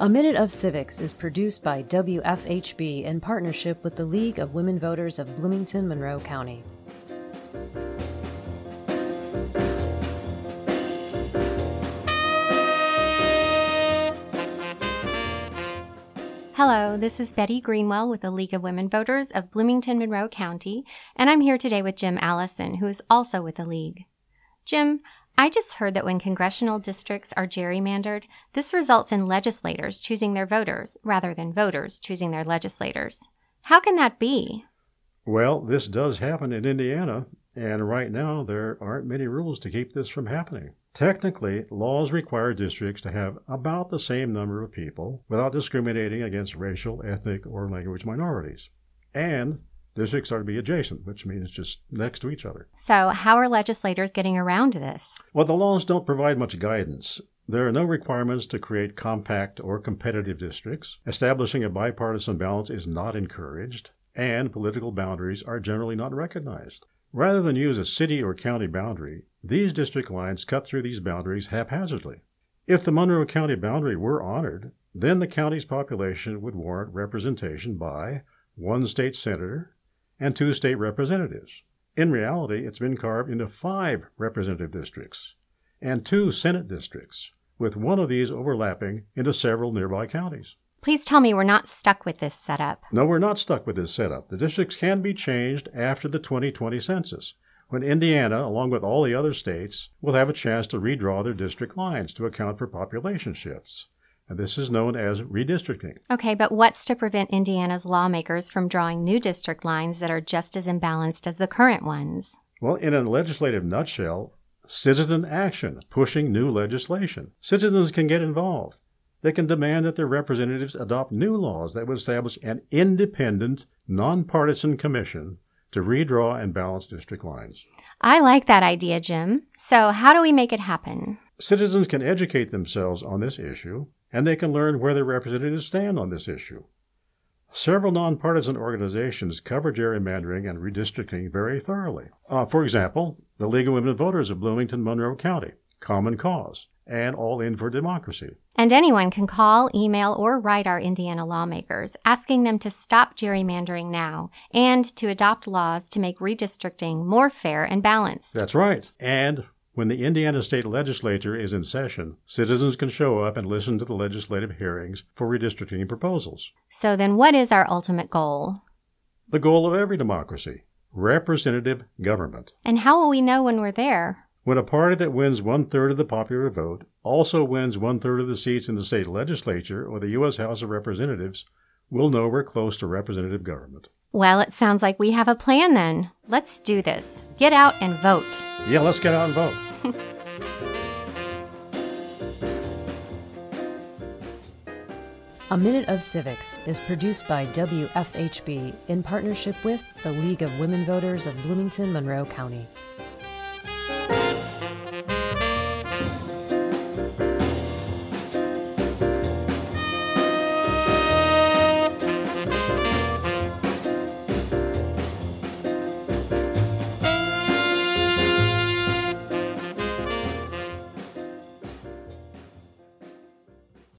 A Minute of Civics is produced by WFHB in partnership with the League of Women Voters of Bloomington, Monroe County. Hello, this is Betty Greenwell with the League of Women Voters of Bloomington, Monroe County, and I'm here today with Jim Allison, who is also with the League. Jim, I just heard that when congressional districts are gerrymandered, this results in legislators choosing their voters rather than voters choosing their legislators. How can that be? Well, this does happen in Indiana, and right now there aren't many rules to keep this from happening. Technically, laws require districts to have about the same number of people without discriminating against racial, ethnic, or language minorities. And districts are to be adjacent, which means just next to each other. So, how are legislators getting around this? Well, the laws don't provide much guidance. There are no requirements to create compact or competitive districts. Establishing a bipartisan balance is not encouraged, and political boundaries are generally not recognized. Rather than use a city or county boundary, these district lines cut through these boundaries haphazardly. If the Monroe County boundary were honored, then the county's population would warrant representation by one state senator and two state representatives. In reality, it's been carved into five representative districts and two Senate districts, with one of these overlapping into several nearby counties. Please tell me we're not stuck with this setup. No, we're not stuck with this setup. The districts can be changed after the 2020 census, when Indiana, along with all the other states, will have a chance to redraw their district lines to account for population shifts. This is known as redistricting. Okay, but what's to prevent Indiana's lawmakers from drawing new district lines that are just as imbalanced as the current ones? Well, in a legislative nutshell, citizen action, pushing new legislation. Citizens can get involved. They can demand that their representatives adopt new laws that would establish an independent, nonpartisan commission to redraw and balance district lines. I like that idea, Jim. So, how do we make it happen? Citizens can educate themselves on this issue, and they can learn where their representatives stand on this issue. Several nonpartisan organizations cover gerrymandering and redistricting very thoroughly. Uh, for example, the League of Women Voters of Bloomington, Monroe County, Common Cause, and All In for Democracy. And anyone can call, email, or write our Indiana lawmakers asking them to stop gerrymandering now and to adopt laws to make redistricting more fair and balanced. That's right. And when the Indiana state legislature is in session, citizens can show up and listen to the legislative hearings for redistricting proposals. So then, what is our ultimate goal? The goal of every democracy representative government. And how will we know when we're there? When a party that wins one third of the popular vote also wins one third of the seats in the state legislature or the U.S. House of Representatives, we'll know we're close to representative government. Well, it sounds like we have a plan then. Let's do this. Get out and vote. Yeah, let's get out and vote. A Minute of Civics is produced by WFHB in partnership with the League of Women Voters of Bloomington, Monroe County.